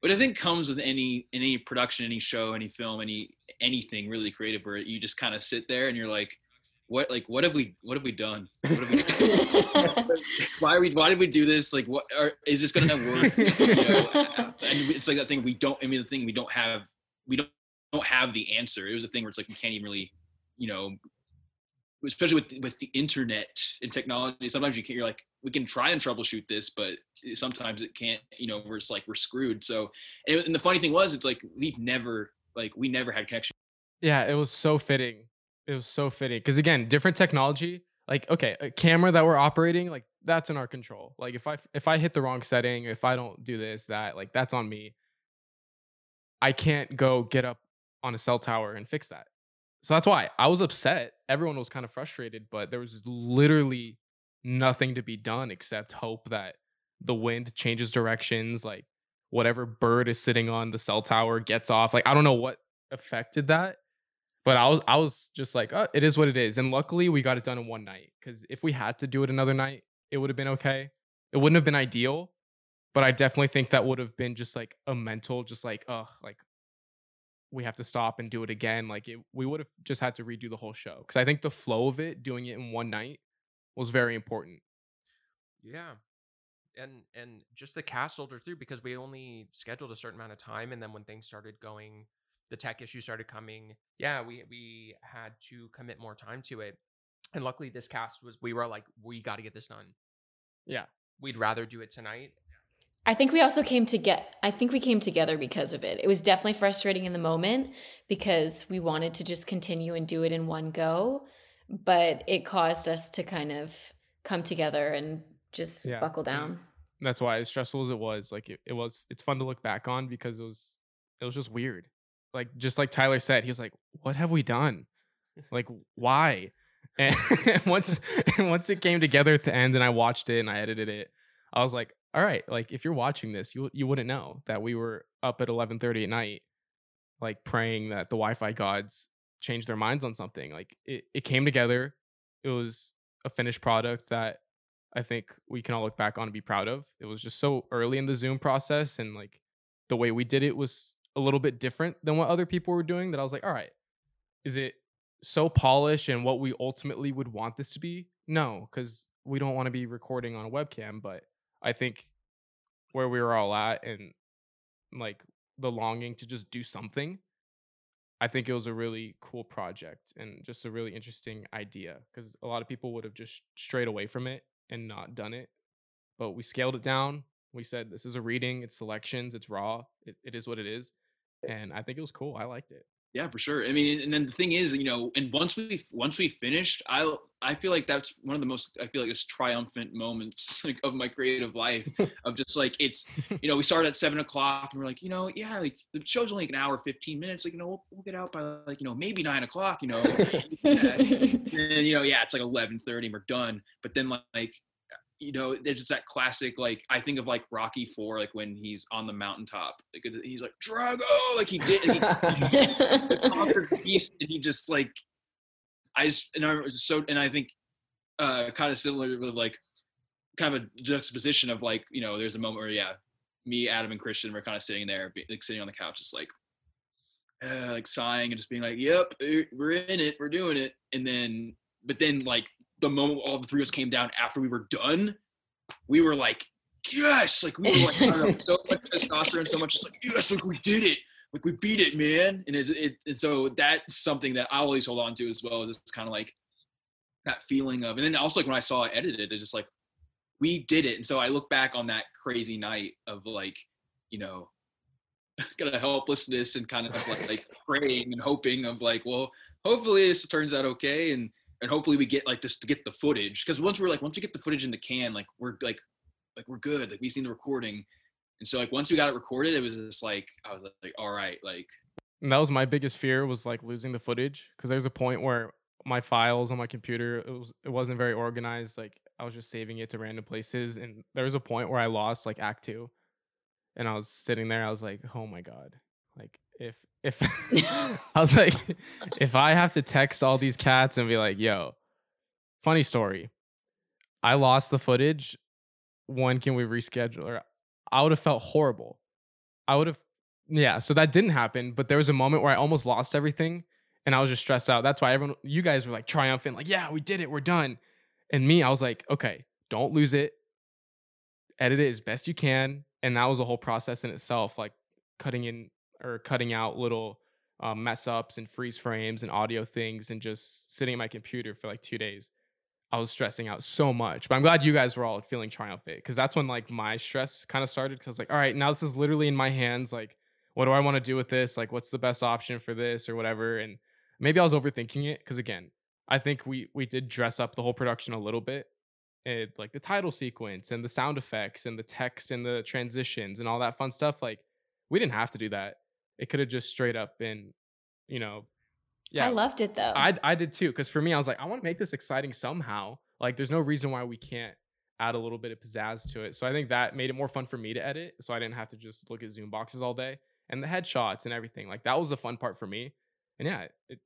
what I think comes with any any production, any show, any film, any anything really creative, where you just kind of sit there and you're like, what like what have we what have we done? What have we done? why are we why did we do this? Like what are, is this gonna work? You know, and it's like that thing we don't. I mean, the thing we don't have we don't don't have the answer. It was a thing where it's like we can't even really, you know, especially with with the internet and technology. Sometimes you can't. you're like we can try and troubleshoot this, but sometimes it can't. You know, we're just like we're screwed. So, and, and the funny thing was, it's like we've never like we never had connection. Yeah, it was so fitting. It was so fitting because again, different technology. Like, okay, a camera that we're operating, like that's in our control. Like, if I if I hit the wrong setting, if I don't do this, that, like that's on me. I can't go get up on a cell tower and fix that. So that's why I was upset. Everyone was kind of frustrated, but there was literally nothing to be done except hope that the wind changes directions, like whatever bird is sitting on the cell tower gets off. Like I don't know what affected that, but I was I was just like, oh, it is what it is. And luckily we got it done in one night because if we had to do it another night, it would have been okay. It wouldn't have been ideal, but I definitely think that would have been just like a mental, just like, oh, like we have to stop and do it again. Like it, we would have just had to redo the whole show because I think the flow of it, doing it in one night, was very important. Yeah. And and just the cast soldiered through because we only scheduled a certain amount of time and then when things started going the tech issues started coming, yeah, we we had to commit more time to it. And luckily this cast was we were like, we gotta get this done. Yeah. We'd rather do it tonight. I think we also came to get I think we came together because of it. It was definitely frustrating in the moment because we wanted to just continue and do it in one go, but it caused us to kind of come together and just Yeah. buckle down. that's why as stressful as it was like it, it was it's fun to look back on because it was it was just weird like just like tyler said he was like what have we done like why and once once it came together at the end and i watched it and i edited it i was like all right like if you're watching this you you wouldn't know that we were up at 11:30 at night like praying that the wi-fi gods change their minds on something like it, it came together it was a finished product that I think we can all look back on and be proud of. It was just so early in the Zoom process and like the way we did it was a little bit different than what other people were doing that I was like, all right, is it so polished and what we ultimately would want this to be? No, because we don't want to be recording on a webcam, but I think where we were all at and like the longing to just do something, I think it was a really cool project and just a really interesting idea because a lot of people would have just strayed away from it and not done it. But we scaled it down. We said this is a reading, it's selections, it's raw, it, it is what it is. And I think it was cool. I liked it. Yeah, for sure. I mean, and then the thing is, you know, and once we once we finished, I I feel like that's one of the most I feel like it's triumphant moments like of my creative life of just like it's you know we started at seven o'clock and we're like you know yeah like the show's only like an hour fifteen minutes like you know we'll, we'll get out by like you know maybe nine o'clock you know and you know yeah it's like eleven thirty and we're done but then like you know, there's just that classic, like I think of like Rocky Four, like when he's on the mountaintop, like he's like Drago, like he did, he, he conquered the beast, and he just like, I just and I so and I think, uh, kind of similar with like, kind of a juxtaposition of like, you know, there's a moment where yeah, me, Adam, and Christian were kind of sitting there, like sitting on the couch, just like, uh, like sighing and just being like, "Yep, we're in it, we're doing it," and then, but then like the moment all the three of us came down after we were done, we were like, yes, like we were like know, so much testosterone, so much just like yes, like we did it, like we beat it, man. And it's it, and so that's something that I always hold on to as well. Is it's kind of like that feeling of, and then also like when I saw it edited, it's just like we did it. And so I look back on that crazy night of like, you know, kind of helplessness and kind of like, like praying and hoping of like, well, hopefully this turns out okay. And and hopefully we get like this to get the footage because once we're like once we get the footage in the can like we're like like we're good like we've seen the recording. And so like once we got it recorded it was just like i was like all right like and that was my biggest fear was like losing the footage because there's a point where my files on my computer it was it wasn't very organized like i was just saving it to random places and there was a point where i lost like act two. And i was sitting there i was like oh my god like if if I was like, if I have to text all these cats and be like, yo, funny story. I lost the footage. When can we reschedule? Or I would have felt horrible. I would have, yeah. So that didn't happen. But there was a moment where I almost lost everything and I was just stressed out. That's why everyone, you guys were like triumphant, like, yeah, we did it. We're done. And me, I was like, okay, don't lose it. Edit it as best you can. And that was a whole process in itself, like cutting in or cutting out little um, mess ups and freeze frames and audio things and just sitting at my computer for like two days. I was stressing out so much. But I'm glad you guys were all feeling triumphant because that's when like my stress kind of started because I was like, all right, now this is literally in my hands. Like, what do I want to do with this? Like, what's the best option for this or whatever? And maybe I was overthinking it because again, I think we we did dress up the whole production a little bit. It, like the title sequence and the sound effects and the text and the transitions and all that fun stuff. Like, we didn't have to do that. It could have just straight up been, you know, yeah. I loved it though. I I did too because for me I was like I want to make this exciting somehow. Like there's no reason why we can't add a little bit of pizzazz to it. So I think that made it more fun for me to edit. So I didn't have to just look at zoom boxes all day and the headshots and everything. Like that was the fun part for me. And yeah, it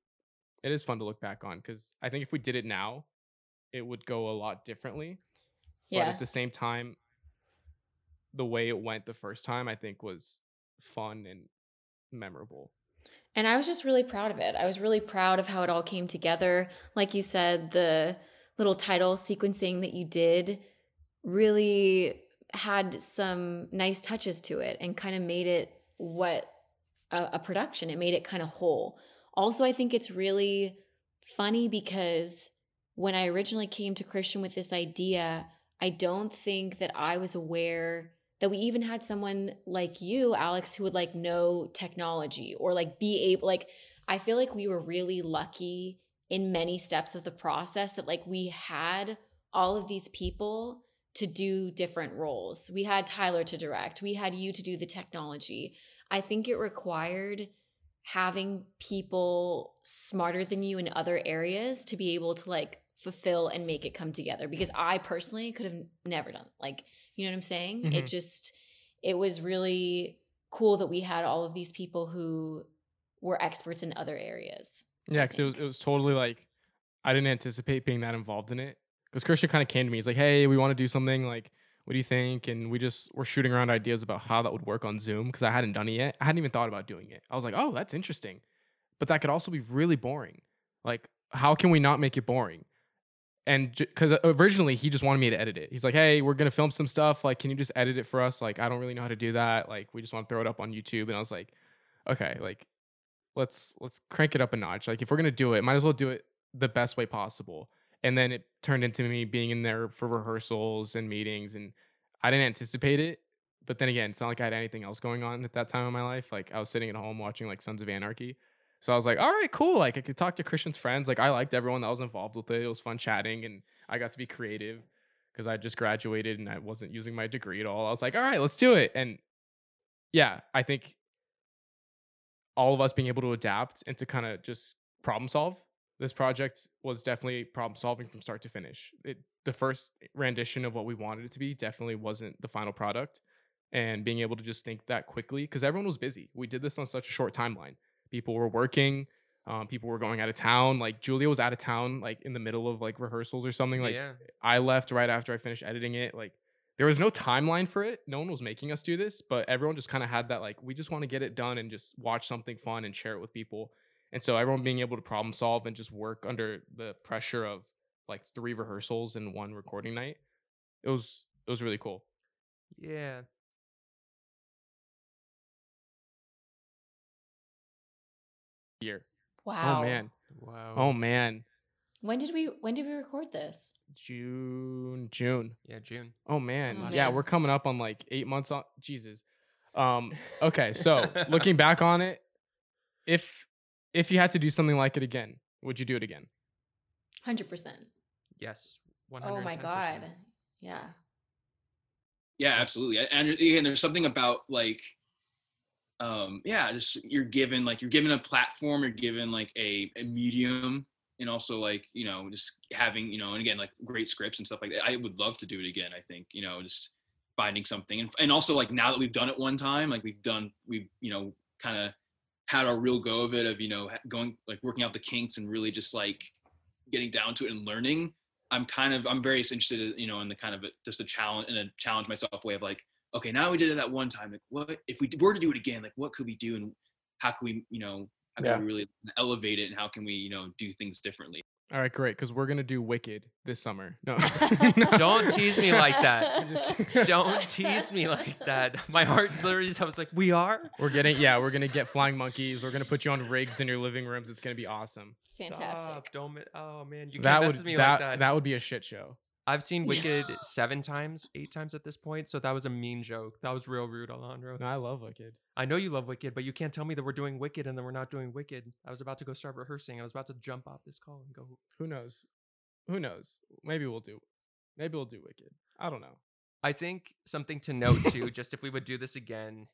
it is fun to look back on because I think if we did it now, it would go a lot differently. Yeah. But at the same time, the way it went the first time, I think was fun and memorable. And I was just really proud of it. I was really proud of how it all came together. Like you said, the little title sequencing that you did really had some nice touches to it and kind of made it what a, a production. It made it kind of whole. Also, I think it's really funny because when I originally came to Christian with this idea, I don't think that I was aware that we even had someone like you, Alex, who would like know technology or like be able, like, I feel like we were really lucky in many steps of the process that like we had all of these people to do different roles. We had Tyler to direct, we had you to do the technology. I think it required having people smarter than you in other areas to be able to like fulfill and make it come together because I personally could have never done like you know what I'm saying? Mm-hmm. It just, it was really cool that we had all of these people who were experts in other areas. Yeah, because it was, it was totally like, I didn't anticipate being that involved in it. Because Christian kind of came to me. He's like, hey, we want to do something. Like, what do you think? And we just were shooting around ideas about how that would work on Zoom because I hadn't done it yet. I hadn't even thought about doing it. I was like, oh, that's interesting. But that could also be really boring. Like, how can we not make it boring? And because originally he just wanted me to edit it. He's like, "Hey, we're gonna film some stuff. Like, can you just edit it for us? Like, I don't really know how to do that. Like, we just want to throw it up on YouTube." And I was like, "Okay, like, let's let's crank it up a notch. Like, if we're gonna do it, might as well do it the best way possible." And then it turned into me being in there for rehearsals and meetings, and I didn't anticipate it. But then again, it's not like I had anything else going on at that time in my life. Like, I was sitting at home watching like Sons of Anarchy, So I was like, all right, cool. Like I could talk to Christian's friends. Like I liked everyone that was involved with it. It was fun chatting and I got to be creative because I just graduated and I wasn't using my degree at all. I was like, all right, let's do it. And yeah, I think all of us being able to adapt and to kind of just problem solve. This project was definitely problem solving from start to finish. It, the first rendition of what we wanted it to be definitely wasn't the final product. And being able to just think that quickly, because everyone was busy. We did this on such a short timeline. People were working, um, people were going out of town. Like Julia was out of town, like in the middle of like rehearsals or something. Like yeah. I left right after I finished editing it. Like there was no timeline for it. No one was making us do this, but everyone just kind of had that like we just want to get it done and just watch something fun and share it with people. And so everyone being able to problem solve and just work under the pressure of like three rehearsals and one recording night. It was it was really cool. Yeah. Year. Wow. Oh man. Wow. Oh man. When did we when did we record this? June June. Yeah, June. Oh man. Oh, yeah, man. we're coming up on like 8 months on Jesus. Um okay, so looking back on it, if if you had to do something like it again, would you do it again? 100%. Yes. 110%. Oh my god. Yeah. yeah absolutely and again there's something about like um yeah just you're given like you're given a platform you're given like a, a medium and also like you know just having you know and again like great scripts and stuff like that i would love to do it again i think you know just finding something and, and also like now that we've done it one time like we've done we've you know kind of had our real go of it of you know going like working out the kinks and really just like getting down to it and learning i'm kind of i'm very interested you know in the kind of a, just a challenge in a challenge myself way of like okay now we did it that one time like what if we were to do it again like what could we do and how can we you know how can Yeah. we really elevate it and how can we you know do things differently All right, great, cuz we're going to do Wicked this summer. No. Don't tease me like that. I'm just kidding. Don't tease me like that. My heart literally I was like, we are? We're getting yeah, we're going to get flying monkeys. We're going to put you on rigs in your living rooms. It's going to be awesome. Fantastic. Stop. Don't oh man, you that can't would mess with me that, like that. that would be a shit show. I've seen Wicked seven times, eight times at this point, so that was a mean joke. That was real rude, Alejandro. No, I love Wicked. I know you love Wicked, but you can't tell me that we're doing Wicked and then we're not doing Wicked. I was about to go start rehearsing. I was about to jump off this call and go. Who knows? Who knows? Maybe we'll do maybe we'll do Wicked. I don't know. I think something to note too, just if we would do this again,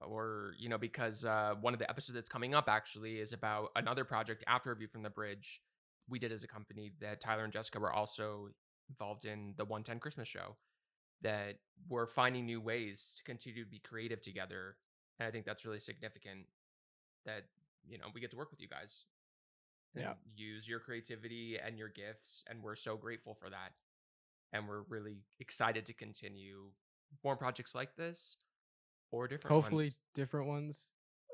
or you know, because uh, one of the episodes that's coming up actually is about another project after View from the Bridge we did as a company that Tyler and Jessica were also involved in the 110 Christmas show. That we're finding new ways to continue to be creative together, and I think that's really significant. That you know we get to work with you guys, and Yeah. use your creativity and your gifts, and we're so grateful for that and we're really excited to continue more projects like this or different Hopefully ones. different ones.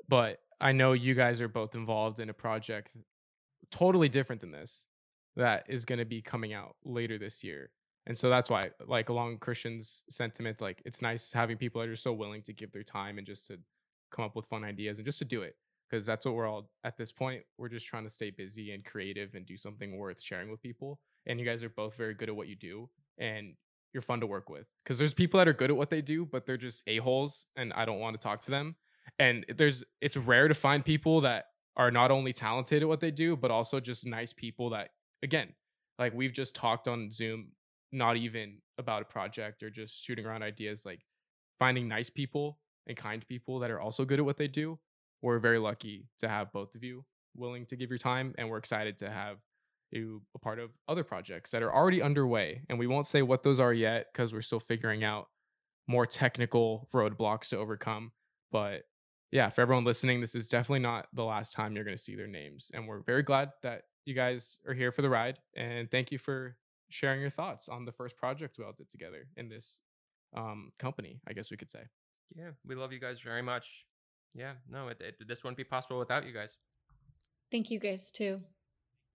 But I know you guys are both involved in a project totally different than this that is going to be coming out later this year. And so that's why like along Christian's sentiments like it's nice having people that are so willing to give their time and just to come up with fun ideas and just to do it because that's what we're all at this point we're just trying to stay busy and creative and do something worth sharing with people and you guys are both very good at what you do and you're fun to work with because there's people that are good at what they do but they're just a-holes and i don't want to talk to them and there's it's rare to find people that are not only talented at what they do but also just nice people that again like we've just talked on zoom not even about a project or just shooting around ideas like finding nice people and kind people that are also good at what they do we're very lucky to have both of you willing to give your time and we're excited to have you a part of other projects that are already underway and we won't say what those are yet because we're still figuring out more technical roadblocks to overcome but yeah for everyone listening this is definitely not the last time you're going to see their names and we're very glad that you guys are here for the ride and thank you for sharing your thoughts on the first project we all did together in this um, company i guess we could say Yeah, we love you guys very much. Yeah, no, it, it, this wouldn't be possible without you guys. Thank you guys too.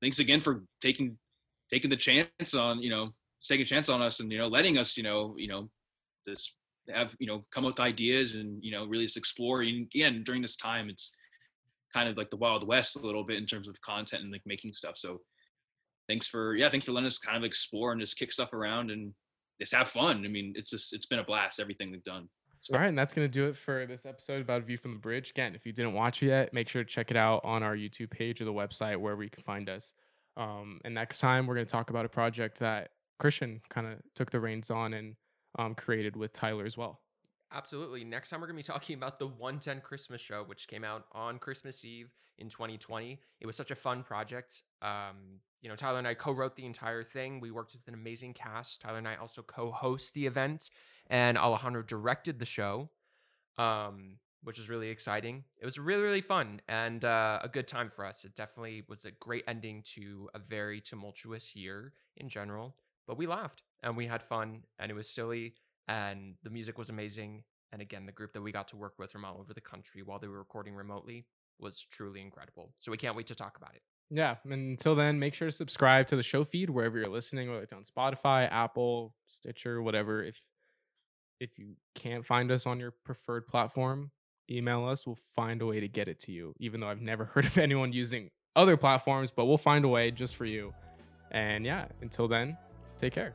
thanks again for taking taking the chance on you know taking a chance on us and you know letting us you know you know this have you know come up with ideas and you know really just explore and again during this time it's kind of like the wild west a little bit in terms of content and like making stuff so thanks for yeah thanks for letting us kind of explore and just kick stuff around and just have fun i mean it's just it's been a blast everything we've done So, All right, and that's gonna do it for this episode about View from the Bridge. Again, if you didn't watch it yet, make sure to check it out on our YouTube page or the website wherever you can find us. Um, and next time we're gonna talk about a project that Christian kind of took the reins on and um, created with Tyler as well. Absolutely. Next time we're going to be talking about the 110 Christmas show, which came out on Christmas Eve in 2020. It was such a fun project. Um, you know, Tyler and I co-wrote the entire thing. We worked with an amazing cast. Tyler and I also co-host the event, and Alejandro directed the show, um, which was really exciting. It was really, really fun and uh, a good time for us. It definitely was a great ending to a very tumultuous year in general. But we laughed and we had fun, and it was silly and the music was amazing. And again, the group that we got to work with from all over the country while they were recording remotely was truly incredible. So we can't wait to talk about it. Yeah, and until then, make sure to subscribe to the show feed wherever you're listening, whether it's on Spotify, Apple, Stitcher, whatever. If if you can't find us on your preferred platform, email us. We'll find a way to get it to you. Even though I've never heard of anyone using other platforms, but we'll find a way just for you. And yeah, until then, take care.